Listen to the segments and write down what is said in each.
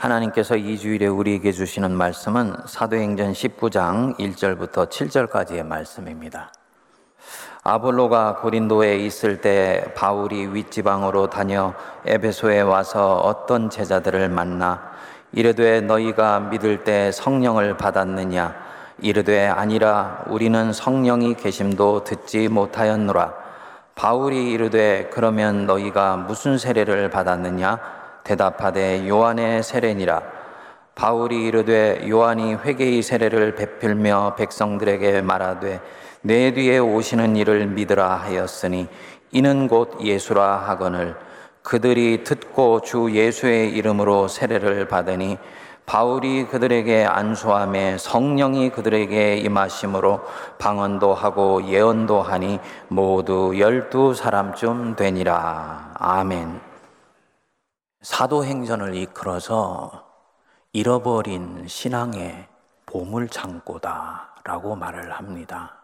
하나님께서 이 주일에 우리에게 주시는 말씀은 사도행전 19장 1절부터 7절까지의 말씀입니다. 아볼로가 고린도에 있을 때 바울이 윗지방으로 다녀 에베소에 와서 어떤 제자들을 만나 이르되 너희가 믿을 때 성령을 받았느냐? 이르되 아니라 우리는 성령이 계심도 듣지 못하였노라. 바울이 이르되 그러면 너희가 무슨 세례를 받았느냐 대답하되 요한의 세례니라. 바울이 이르되 요한이 회개의 세례를 베풀며 백성들에게 말하되 내 뒤에 오시는 이를 믿으라 하였으니 이는 곧 예수라 하거늘. 그들이 듣고 주 예수의 이름으로 세례를 받으니 바울이 그들에게 안수함에 성령이 그들에게 임하심으로 방언도 하고 예언도 하니 모두 열두 사람쯤 되니라. 아멘. 사도행전을 이끌어서 잃어버린 신앙의 보물 창고다라고 말을 합니다.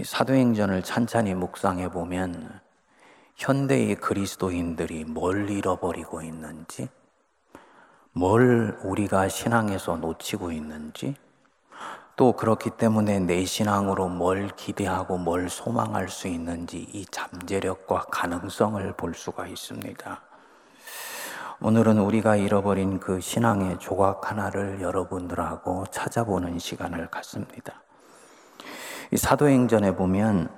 사도행전을 찬찬히 묵상해 보면 현대의 그리스도인들이 뭘 잃어버리고 있는지, 뭘 우리가 신앙에서 놓치고 있는지, 또 그렇기 때문에 내 신앙으로 뭘 기대하고 뭘 소망할 수 있는지 이 잠재력과 가능성을 볼 수가 있습니다. 오늘은 우리가 잃어버린 그 신앙의 조각 하나를 여러분들하고 찾아보는 시간을 갖습니다. 이 사도행전에 보면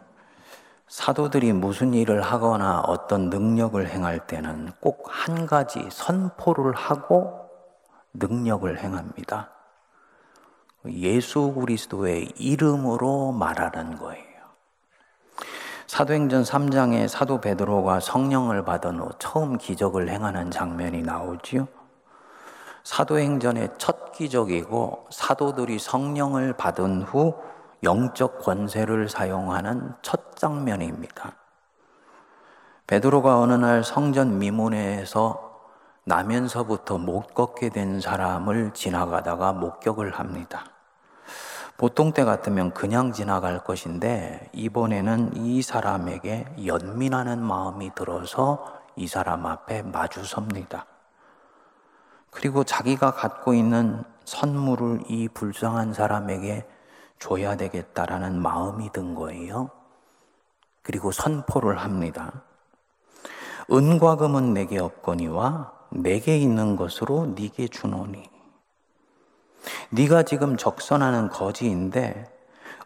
사도들이 무슨 일을 하거나 어떤 능력을 행할 때는 꼭 한 가지 선포를 하고 능력을 행합니다. 예수 그리스도의 이름으로 말하는 거예요. 사도행전 3장에 사도 베드로가 성령을 받은 후 처음 기적을 행하는 장면이 나오지요. 사도행전의 첫 기적이고 사도들이 성령을 받은 후 영적 권세를 사용하는 첫 장면입니다. 베드로가 어느 날 성전 미문에서 나면서부터 못 걷게 된 사람을 지나가다가 목격을 합니다. 보통 때 같으면 그냥 지나갈 것인데 이번에는 이 사람에게 연민하는 마음이 들어서 이 사람 앞에 마주 섭니다. 그리고 자기가 갖고 있는 선물을 이 불쌍한 사람에게 줘야 되겠다라는 마음이 든 거예요. 그리고 선포를 합니다. 은과 금은 내게 없거니와 내게 있는 것으로 네게 주노니 네가 지금 적선하는 거지인데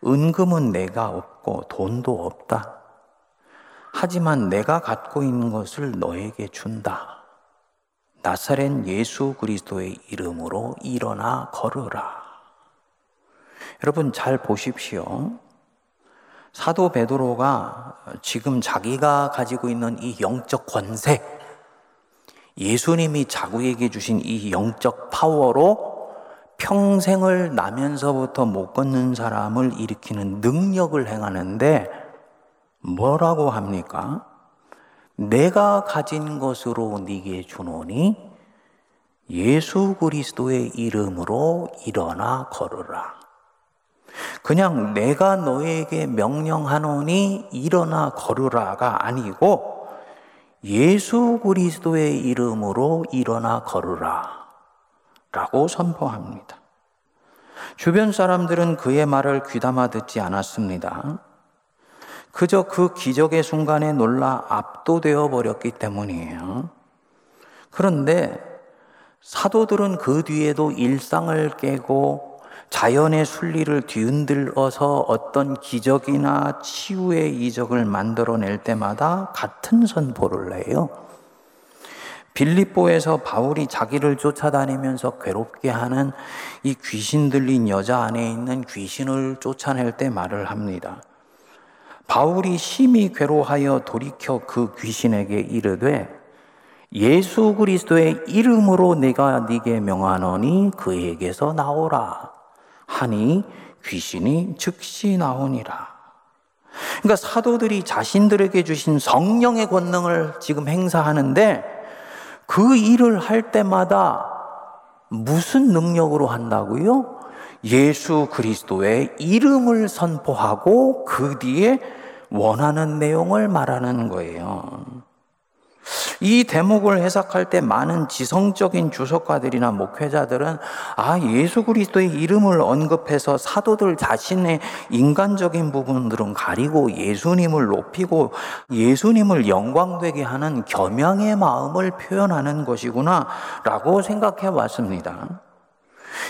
은금은 내가 없고 돈도 없다. 하지만 내가 갖고 있는 것을 너에게 준다. 나사렛 예수 그리스도의 이름으로 일어나 걸으라. 여러분 잘 보십시오. 사도 베드로가 지금 자기가 가지고 있는 이 영적 권세, 예수님이 자구에게 주신 이 영적 파워로 평생을 나면서부터 못 걷는 사람을 일으키는 능력을 행하는데 뭐라고 합니까? 내가 가진 것으로 네게 주노니 예수 그리스도의 이름으로 일어나 걸으라. 그냥 내가 너에게 명령하노니 일어나 걸으라가 아니고 예수 그리스도의 이름으로 일어나 걸으라. 라고 선포합니다. 주변 사람들은 그의 말을 귀담아 듣지 않았습니다. 그저 그 기적의 순간에 놀라 압도되어 버렸기 때문이에요. 그런데 사도들은 그 뒤에도 일상을 깨고 자연의 순리를 뒤흔들어서 어떤 기적이나 치유의 이적을 만들어낼 때마다 같은 선포를 해요. 빌립보에서 바울이 자기를 쫓아다니면서 괴롭게 하는 이 귀신 들린 여자 안에 있는 귀신을 쫓아낼 때 말을 합니다. 바울이 심히 괴로하여 돌이켜 그 귀신에게 이르되 예수 그리스도의 이름으로 내가 네게 명하노니 그에게서 나오라 하니 귀신이 즉시 나오니라. 그러니까 사도들이 자신들에게 주신 성령의 권능을 지금 행사하는데 그 일을 할 때마다 무슨 능력으로 한다고요? 예수 그리스도의 이름을 선포하고 그 뒤에 원하는 내용을 말하는 거예요. 이 대목을 해석할 때 많은 지성적인 주석가들이나 목회자들은 아, 예수 그리스도의 이름을 언급해서 사도들 자신의 인간적인 부분들은 가리고 예수님을 높이고 예수님을 영광되게 하는 겸양의 마음을 표현하는 것이구나 라고 생각해 왔습니다.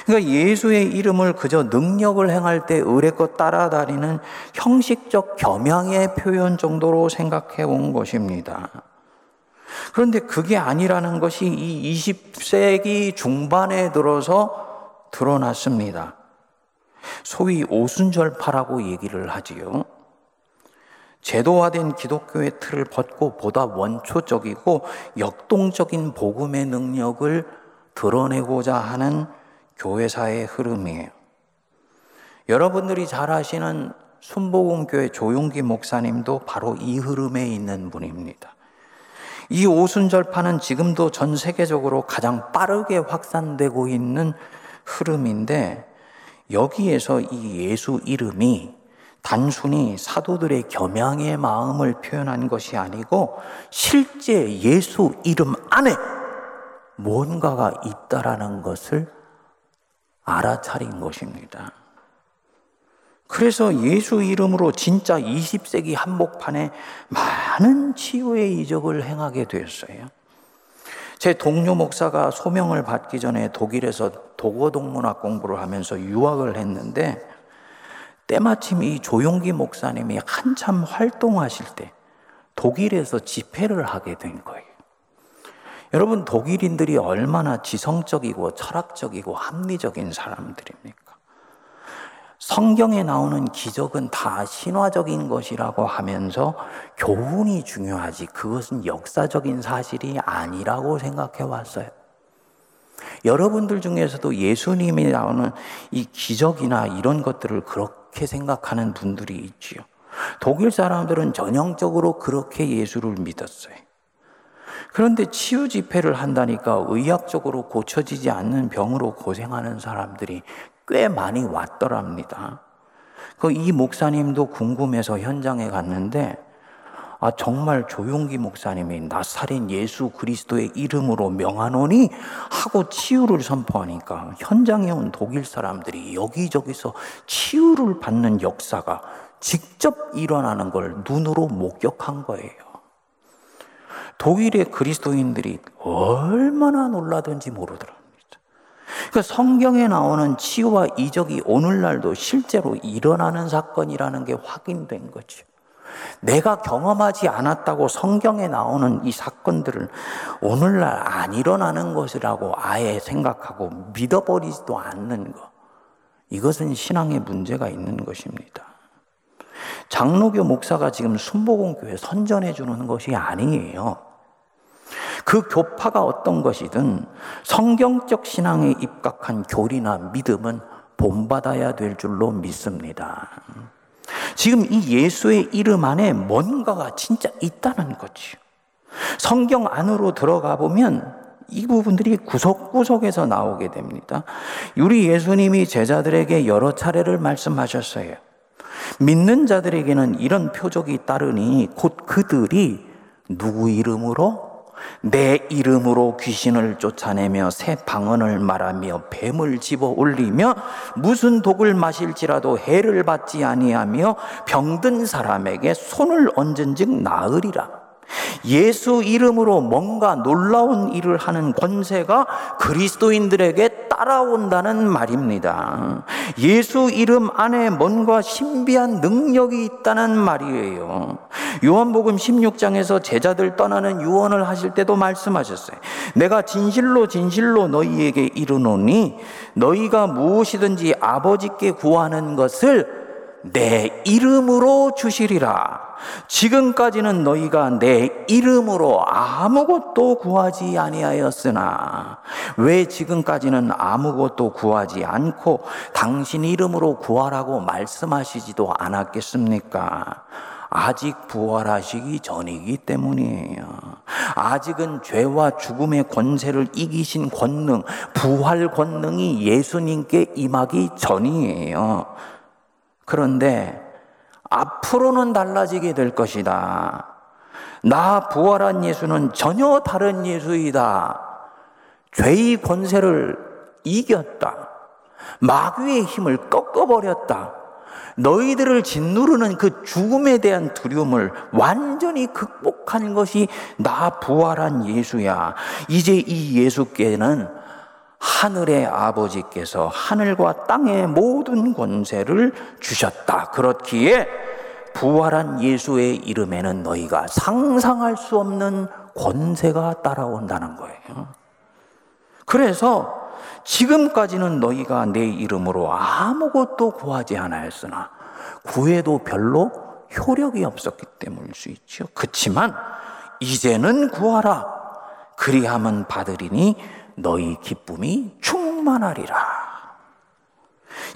그러니까 예수의 이름을 그저 능력을 행할 때 의뢰껏 따라다니는 형식적 겸양의 표현 정도로 생각해 온 것입니다. 그런데 그게 아니라는 것이 이 20세기 중반에 들어서 드러났습니다. 소위 오순절파라고 얘기를 하지요. 제도화된 기독교의 틀을 벗고 보다 원초적이고 역동적인 복음의 능력을 드러내고자 하는 교회사의 흐름이에요. 여러분들이 잘 아시는 순복음교회 조용기 목사님도 바로 이 흐름에 있는 분입니다. 이 오순절파는 지금도 전 세계적으로 가장 빠르게 확산되고 있는 흐름인데 여기에서 이 예수 이름이 단순히 사도들의 겸양의 마음을 표현한 것이 아니고 실제 예수 이름 안에 뭔가가 있다라는 것을 알아차린 것입니다. 그래서 예수 이름으로 진짜 20세기 한복판에 많은 치유의 이적을 행하게 되었어요. 제 동료 목사가 소명을 받기 전에 독일에서 도고동문학 공부를 하면서 유학을 했는데 때마침 이 조용기 목사님이 한참 활동하실 때 독일에서 집회를 하게 된 거예요. 여러분, 독일인들이 얼마나 지성적이고 철학적이고 합리적인 사람들입니까? 성경에 나오는 기적은 다 신화적인 것이라고 하면서 교훈이 중요하지 그것은 역사적인 사실이 아니라고 생각해 왔어요. 여러분들 중에서도 예수님이 나오는 이 기적이나 이런 것들을 그렇게 생각하는 분들이 있지요. 독일 사람들은 전형적으로 그렇게 예수를 믿었어요. 그런데 치유 집회를 한다니까 의학적으로 고쳐지지 않는 병으로 고생하는 사람들이 꽤 많이 왔더랍니다. 그 이 목사님도 궁금해서 현장에 갔는데 아 정말 조용기 목사님이 나사렛 예수 그리스도의 이름으로 명하노니 하고 치유를 선포하니까 현장에 온 독일 사람들이 여기저기서 치유를 받는 역사가 직접 일어나는 걸 눈으로 목격한 거예요. 독일의 그리스도인들이 얼마나 놀라든지 모르더라. 그러니까 성경에 나오는 치유와 이적이 오늘날도 실제로 일어나는 사건이라는 게 확인된 거죠. 내가 경험하지 않았다고 성경에 나오는 이 사건들을 오늘날 안 일어나는 것이라고 아예 생각하고 믿어버리지도 않는 것. 이것은 신앙의 문제가 있는 것입니다. 장로교 목사가 지금 순복음교회 선전해 주는 것이 아니에요. 그 교파가 어떤 것이든 성경적 신앙에 입각한 교리나 믿음은 본받아야 될 줄로 믿습니다. 지금 이 예수의 이름 안에 뭔가가 진짜 있다는 거지. 성경 안으로 들어가 보면 이 부분들이 구석구석에서 나오게 됩니다. 우리 예수님이 제자들에게 여러 차례를 말씀하셨어요. 믿는 자들에게는 이런 표적이 따르니 곧 그들이 누구 이름으로 내 이름으로 귀신을 쫓아내며 새 방언을 말하며 뱀을 집어 올리며 무슨 독을 마실지라도 해를 받지 아니하며 병든 사람에게 손을 얹은 즉 나으리라. 예수 이름으로 뭔가 놀라운 일을 하는 권세가 그리스도인들에게 따라온다는 말입니다. 예수 이름 안에 뭔가 신비한 능력이 있다는 말이에요. 요한복음 16장에서 제자들 떠나는 유언을 하실 때도 말씀하셨어요. 내가 진실로 진실로 너희에게 이르노니 너희가 무엇이든지 아버지께 구하는 것을 내 이름으로 주시리라. 지금까지는 너희가 내 이름으로 아무것도 구하지 아니하였으나 왜 지금까지는 아무것도 구하지 않고 당신 이름으로 구하라고 말씀하시지도 않았겠습니까? 아직 부활하시기 전이기 때문이에요. 아직은 죄와 죽음의 권세를 이기신 권능, 부활 권능이 예수님께 임하기 전이에요. 그런데 앞으로는 달라지게 될 것이다. 나 부활한 예수는 전혀 다른 예수이다. 죄의 권세를 이겼다. 마귀의 힘을 꺾어버렸다. 너희들을 짓누르는 그 죽음에 대한 두려움을 완전히 극복한 것이 나 부활한 예수야. 이제 이 예수께는 하늘의 아버지께서 하늘과 땅의 모든 권세를 주셨다. 그렇기에 부활한 예수의 이름에는 너희가 상상할 수 없는 권세가 따라온다는 거예요. 그래서 지금까지는 너희가 내 이름으로 아무것도 구하지 않았으나 구해도 별로 효력이 없었기 때문일 수 있죠. 그렇지만 이제는 구하라. 그리하면 받으리니 너희 기쁨이 충만하리라.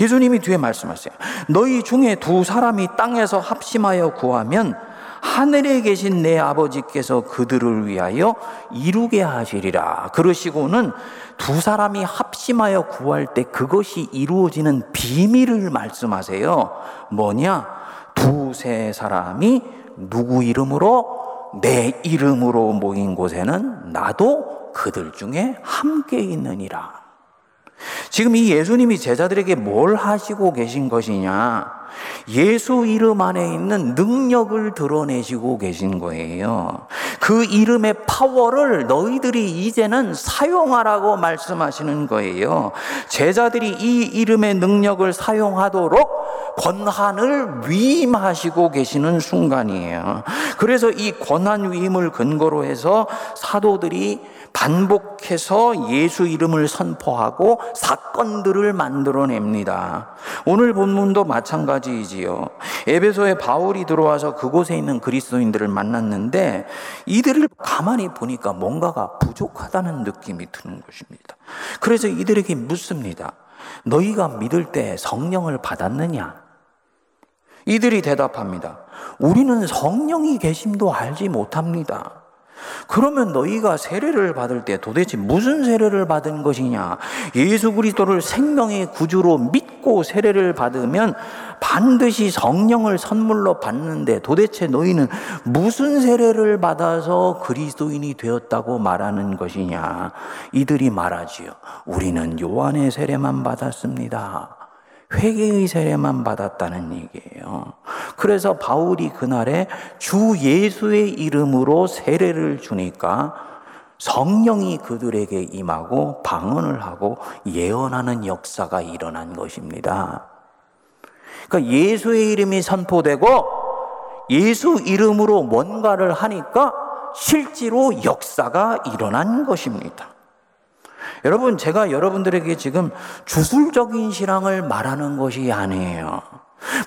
예수님이 뒤에 말씀하세요. 너희 중에 두 사람이 땅에서 합심하여 구하면 하늘에 계신 내 아버지께서 그들을 위하여 이루게 하시리라. 그러시고는 두 사람이 합심하여 구할 때 그것이 이루어지는 비밀을 말씀하세요. 뭐냐? 두세 사람이 누구 이름으로? 내 이름으로 모인 곳에는 나도 그들 중에 함께 있느니라. 지금 이 예수님이 제자들에게 뭘 하시고 계신 것이냐? 예수 이름 안에 있는 능력을 드러내시고 계신 거예요. 그 이름의 파워를 너희들이 이제는 사용하라고 말씀하시는 거예요. 제자들이 이 이름의 능력을 사용하도록 권한을 위임하시고 계시는 순간이에요. 그래서 이 권한 위임을 근거로 해서 사도들이 반복해서 예수 이름을 선포하고 사건들을 만들어냅니다. 오늘 본문도 마찬가지이지요. 에베소에 바울이 들어와서 그곳에 있는 그리스도인들을 만났는데 이들을 가만히 보니까 뭔가가 부족하다는 느낌이 드는 것입니다. 그래서 이들에게 묻습니다. 너희가 믿을 때 성령을 받았느냐? 이들이 대답합니다. 우리는 성령이 계심도 알지 못합니다. 그러면 너희가 세례를 받을 때 도대체 무슨 세례를 받은 것이냐? 예수 그리스도를 생명의 구주로 믿고 세례를 받으면 반드시 성령을 선물로 받는데 도대체 너희는 무슨 세례를 받아서 그리스도인이 되었다고 말하는 것이냐? 이들이 말하지요. 우리는 요한의 세례만 받았습니다. 회개의 세례만 받았다는 얘기예요. 그래서 바울이 그날에 주 예수의 이름으로 세례를 주니까 성령이 그들에게 임하고 방언을 하고 예언하는 역사가 일어난 것입니다. 그러니까 예수의 이름이 선포되고 예수 이름으로 뭔가를 하니까 실제로 역사가 일어난 것입니다. 여러분, 제가 여러분들에게 지금 주술적인 신앙을 말하는 것이 아니에요.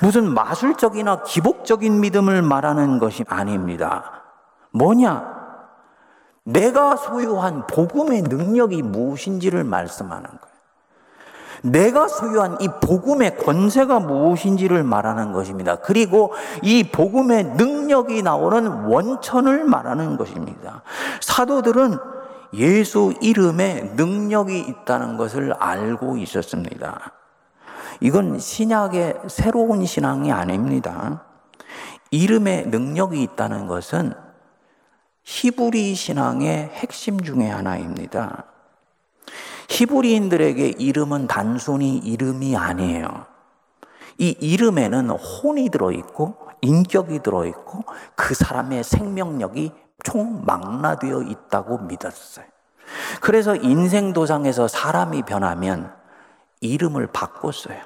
무슨 마술적이나 기복적인 믿음을 말하는 것이 아닙니다. 뭐냐? 내가 소유한 복음의 능력이 무엇인지를 말씀하는 거예요. 내가 소유한 이 복음의 권세가 무엇인지를 말하는 것입니다. 그리고 이 복음의 능력이 나오는 원천을 말하는 것입니다. 사도들은 예수 이름에 능력이 있다는 것을 알고 있었습니다. 이건 신약의 새로운 신앙이 아닙니다. 이름에 능력이 있다는 것은 히브리 신앙의 핵심 중의 하나입니다. 히브리인들에게 이름은 단순히 이름이 아니에요. 이 이름에는 혼이 들어있고, 인격이 들어있고, 그 사람의 생명력이 총망라되어 있다고 믿었어요. 그래서 인생도상에서 사람이 변하면 이름을 바꿨어요.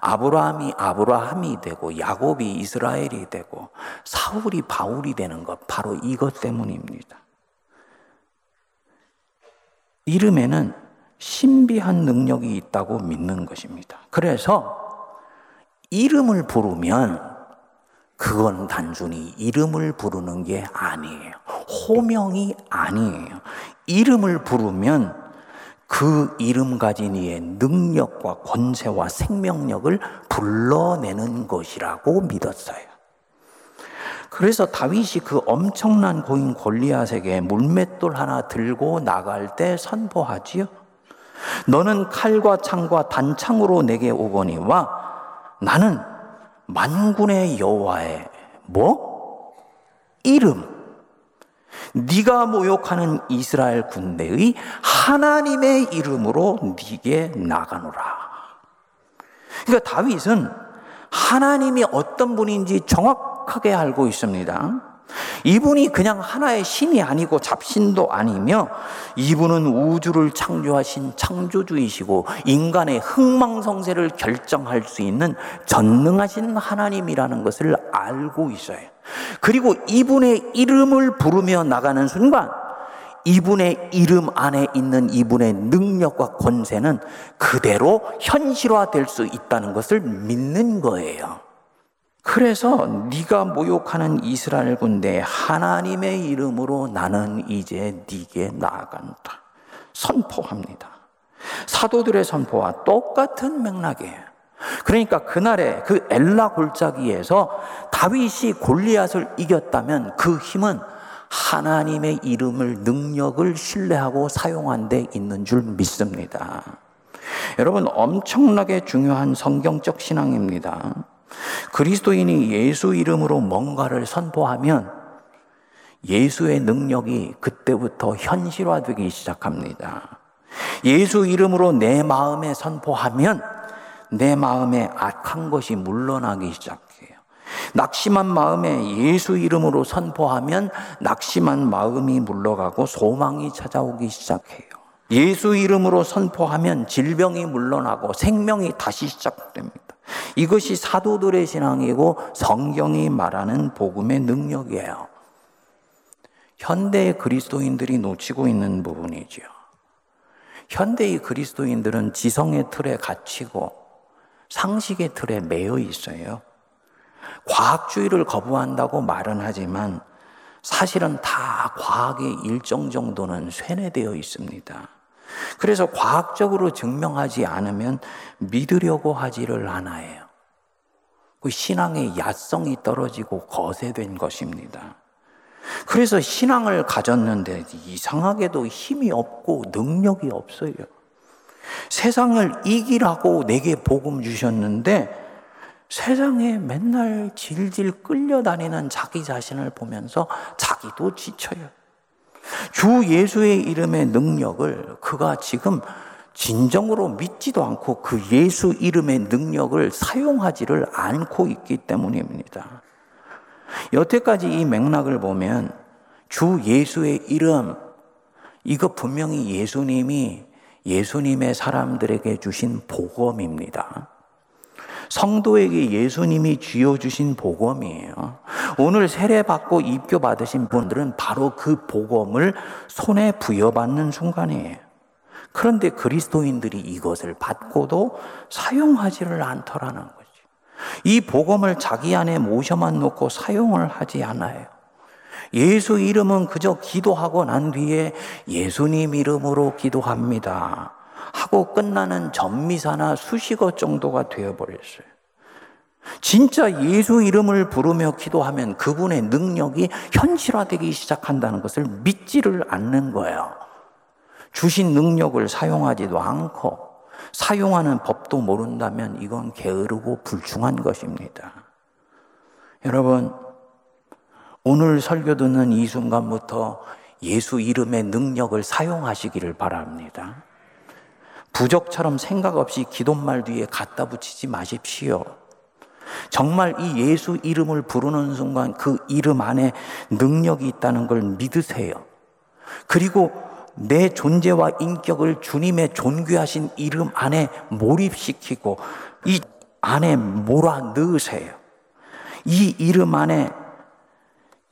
아브라함이 아브라함이 되고 야곱이 이스라엘이 되고 사울이 바울이 되는 것 바로 이것 때문입니다. 이름에는 신비한 능력이 있다고 믿는 것입니다. 그래서 이름을 부르면 그건 단순히 이름을 부르는 게 아니에요. 호명이 아니에요. 이름을 부르면 그 이름 가진 이의 능력과 권세와 생명력을 불러내는 것이라고 믿었어요. 그래서 다윗이 그 엄청난 고인 골리앗에게 물맷돌 하나 들고 나갈 때 선포하지요. 너는 칼과 창과 단창으로 내게 오거니와 나는 만군의 여호와의 뭐 이름 네가 모욕하는 이스라엘 군대의 하나님의 이름으로 네게 나가노라. 그러니까 다윗은 하나님이 어떤 분인지 정확하게 알고 있습니다. 이분이 그냥 하나의 신이 아니고 잡신도 아니며 이분은 우주를 창조하신 창조주이시고 인간의 흥망성쇠를 결정할 수 있는 전능하신 하나님이라는 것을 알고 있어요. 그리고 이분의 이름을 부르며 나가는 순간 이분의 이름 안에 있는 이분의 능력과 권세는 그대로 현실화될 수 있다는 것을 믿는 거예요. 그래서 네가 모욕하는 이스라엘 군대 하나님의 이름으로 나는 이제 네게 나아간다. 선포합니다. 사도들의 선포와 똑같은 맥락이에요. 그러니까 그날에 그 엘라 골짜기에서 다윗이 골리앗을 이겼다면 그 힘은 하나님의 이름을 능력을 신뢰하고 사용한 데 있는 줄 믿습니다. 여러분 엄청나게 중요한 성경적 신앙입니다. 그리스도인이 예수 이름으로 뭔가를 선포하면 예수의 능력이 그때부터 현실화되기 시작합니다. 예수 이름으로 내 마음에 선포하면 내 마음에 악한 것이 물러나기 시작해요. 낙심한 마음에 예수 이름으로 선포하면 낙심한 마음이 물러가고 소망이 찾아오기 시작해요. 예수 이름으로 선포하면 질병이 물러나고 생명이 다시 시작됩니다. 이것이 사도들의 신앙이고 성경이 말하는 복음의 능력이에요. 현대의 그리스도인들이 놓치고 있는 부분이죠. 현대의 그리스도인들은 지성의 틀에 갇히고 상식의 틀에 매여 있어요. 과학주의를 거부한다고 말은 하지만 사실은 다 과학의 일정 정도는 쇠뇌되어 있습니다. 그래서 과학적으로 증명하지 않으면 믿으려고 하지를 않아요. 그 신앙의 야성이 떨어지고 거세된 것입니다. 그래서 신앙을 가졌는데 이상하게도 힘이 없고 능력이 없어요. 세상을 이기라고 내게 복음 주셨는데 세상에 맨날 질질 끌려다니는 자기 자신을 보면서 자기도 지쳐요. 주 예수의 이름의 능력을 그가 지금 진정으로 믿지도 않고 그 예수 이름의 능력을 사용하지를 않고 있기 때문입니다. 여태까지 이 맥락을 보면 주 예수의 이름, 이거 분명히 예수님이 예수님의 사람들에게 주신 복음입니다. 성도에게 예수님이 쥐어주신 복음이에요. 오늘 세례받고 입교 받으신 분들은 바로 그 복음을 손에 부여받는 순간이에요. 그런데 그리스도인들이 이것을 받고도 사용하지를 않더라는 거죠. 이 복음을 자기 안에 모셔만 놓고 사용을 하지 않아요. 예수 이름은 그저 기도하고 난 뒤에 예수님 이름으로 기도합니다. 하고 끝나는 전미사나 수식어 정도가 되어버렸어요. 진짜 예수 이름을 부르며 기도하면 그분의 능력이 현실화되기 시작한다는 것을 믿지를 않는 거예요. 주신 능력을 사용하지도 않고 사용하는 법도 모른다면 이건 게으르고 불충한 것입니다. 여러분, 오늘 설교 듣는 이 순간부터 예수 이름의 능력을 사용하시기를 바랍니다. 부적처럼 생각 없이 기도말 뒤에 갖다 붙이지 마십시오. 정말 이 예수 이름을 부르는 순간 그 이름 안에 능력이 있다는 걸 믿으세요. 그리고 내 존재와 인격을 주님의 존귀하신 이름 안에 몰입시키고 이 안에 몰아 넣으세요. 이 이름 안에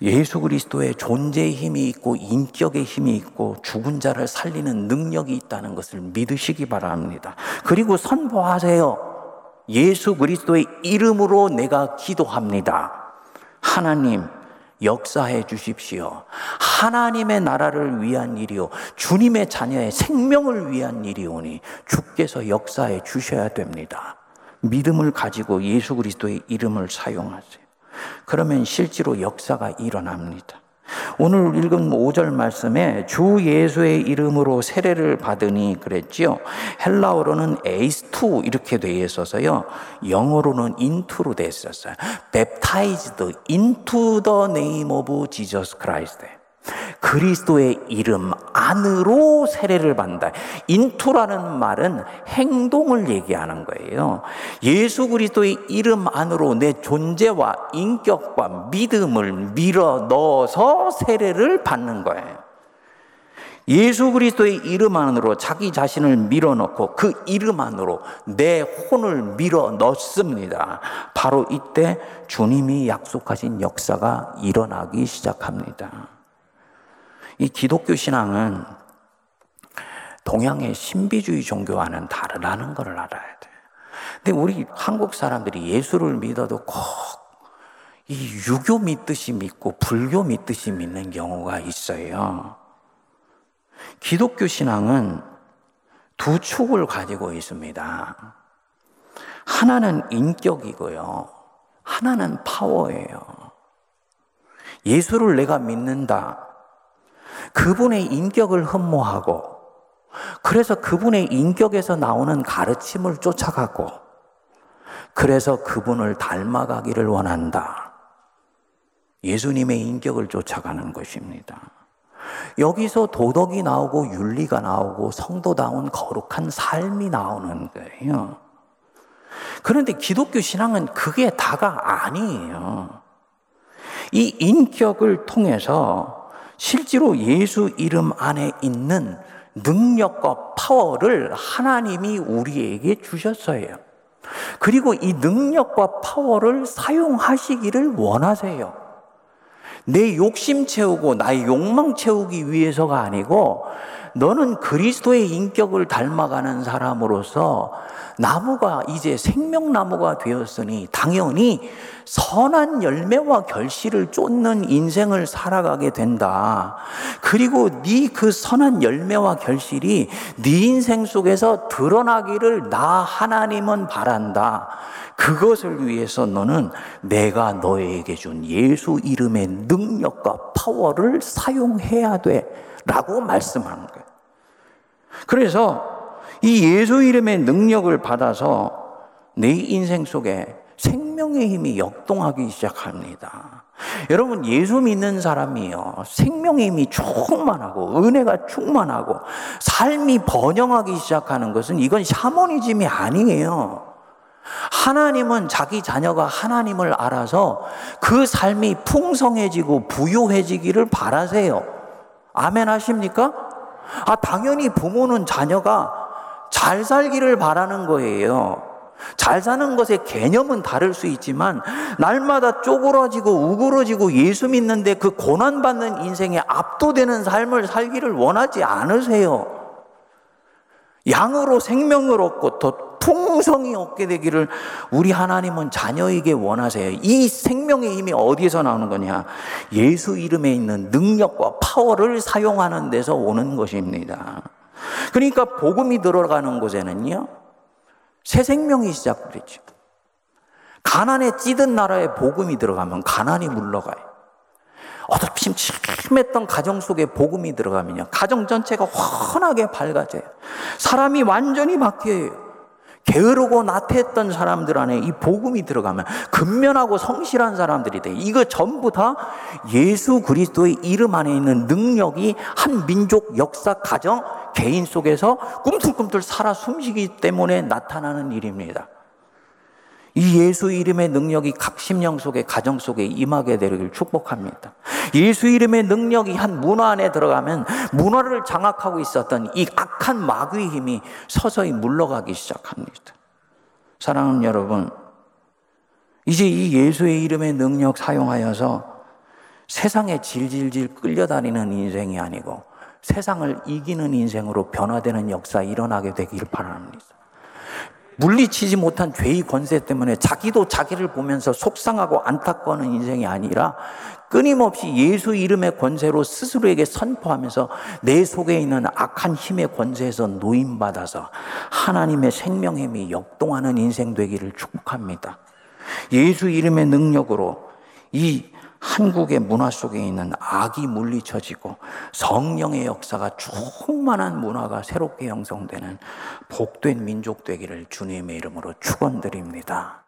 예수 그리스도의 존재의 힘이 있고 인격의 힘이 있고 죽은 자를 살리는 능력이 있다는 것을 믿으시기 바랍니다. 그리고 선포하세요. 예수 그리스도의 이름으로 내가 기도합니다. 하나님, 역사해 주십시오. 하나님의 나라를 위한 일이요. 주님의 자녀의 생명을 위한 일이오니 주께서 역사해 주셔야 됩니다. 믿음을 가지고 예수 그리스도의 이름을 사용하세요. 그러면 실제로 역사가 일어납니다. 오늘 읽은 5절 말씀에 주 예수의 이름으로 세례를 받으니 그랬지요. 헬라어로는 에이스투 이렇게 되어 있어서요. 영어로는 인투로 되어 있었어요. baptized into the name of Jesus Christ. 그리스도의 이름 안으로 세례를 받는다. 인투라는 말은 행동을 얘기하는 거예요. 예수 그리스도의 이름 안으로 내 존재와 인격과 믿음을 밀어 넣어서 세례를 받는 거예요. 예수 그리스도의 이름 안으로 자기 자신을 밀어넣고 그 이름 안으로 내 혼을 밀어 넣습니다. 바로 이때 주님이 약속하신 역사가 일어나기 시작합니다. 이 기독교 신앙은 동양의 신비주의 종교와는 다르다는 것을 알아야 돼. 근데 우리 한국 사람들이 예수를 믿어도 꼭 이 유교 믿듯이 믿고 불교 믿듯이 믿는 경우가 있어요. 기독교 신앙은 두 축을 가지고 있습니다. 하나는 인격이고요. 하나는 파워예요. 예수를 내가 믿는다. 그분의 인격을 흠모하고, 그래서 그분의 인격에서 나오는 가르침을 쫓아가고, 그래서 그분을 닮아가기를 원한다. 예수님의 인격을 쫓아가는 것입니다. 여기서 도덕이 나오고 윤리가 나오고 성도다운 거룩한 삶이 나오는 거예요. 그런데 기독교 신앙은 그게 다가 아니에요. 이 인격을 통해서 실제로 예수 이름 안에 있는 능력과 파워를 하나님이 우리에게 주셨어요. 그리고 이 능력과 파워를 사용하시기를 원하세요. 내 욕심 채우고 나의 욕망 채우기 위해서가 아니고 너는 그리스도의 인격을 닮아가는 사람으로서 나무가 이제 생명나무가 되었으니 당연히 선한 열매와 결실을 쫓는 인생을 살아가게 된다. 그리고 네 그 선한 열매와 결실이 네 인생 속에서 드러나기를 나 하나님은 바란다. 그것을 위해서 너는 내가 너에게 준 예수 이름의 능력과 파워를 사용해야 돼. 라고 말씀하는 거예요. 그래서 이 예수 이름의 능력을 받아서 내 인생 속에 생명의 힘이 역동하기 시작합니다. 여러분, 예수 믿는 사람이요. 생명의 힘이 충만하고, 은혜가 충만하고, 삶이 번영하기 시작하는 것은 이건 샤머니즘이 아니에요. 하나님은 자기 자녀가 하나님을 알아서 그 삶이 풍성해지고 부유해지기를 바라세요. 아멘 하십니까? 아, 당연히 부모는 자녀가 잘 살기를 바라는 거예요. 잘 사는 것의 개념은 다를 수 있지만 날마다 쪼그러지고 우그러지고 예수 믿는데 그 고난받는 인생에 압도되는 삶을 살기를 원하지 않으세요. 양으로 생명을 얻고 더 풍성이 얻게 되기를 우리 하나님은 자녀에게 원하세요. 이 생명의 힘이 어디에서 나오는 거냐? 예수 이름에 있는 능력과 파워를 사용하는 데서 오는 것입니다. 그러니까 복음이 들어가는 곳에는요, 새 생명이 시작되죠. 가난에 찌든 나라에 복음이 들어가면 가난이 물러가요. 어둡심 침침했던 가정 속에 복음이 들어가면요. 가정 전체가 환하게 밝아져요. 사람이 완전히 바뀌어요. 게으르고 나태했던 사람들 안에 이 복음이 들어가면 근면하고 성실한 사람들이 돼. 이거 전부 다 예수 그리스도의 이름 안에 있는 능력이 한 민족, 역사, 가정, 개인 속에서 꿈틀꿈틀 살아 숨쉬기 때문에 나타나는 일입니다. 이 예수 이름의 능력이 각 심령 속에 가정 속에 임하게 되기를 축복합니다. 예수 이름의 능력이 한 문화 안에 들어가면 문화를 장악하고 있었던 이 악한 마귀의 힘이 서서히 물러가기 시작합니다. 사랑하는 여러분, 이제 이 예수의 이름의 능력 사용하여서 세상에 질질질 끌려다니는 인생이 아니고 세상을 이기는 인생으로 변화되는 역사 일어나게 되기를 바랍니다. 물리치지 못한 죄의 권세 때문에 자기도 자기를 보면서 속상하고 안타까워하는 인생이 아니라 끊임없이 예수 이름의 권세로 스스로에게 선포하면서 내 속에 있는 악한 힘의 권세에서 노임받아서 하나님의 생명의 힘이 역동하는 인생 되기를 축복합니다. 예수 이름의 능력으로 이 한국의 문화 속에 있는 악이 물리쳐지고 성령의 역사가 충만한 문화가 새롭게 형성되는 복된 민족 되기를 주님의 이름으로 축원드립니다.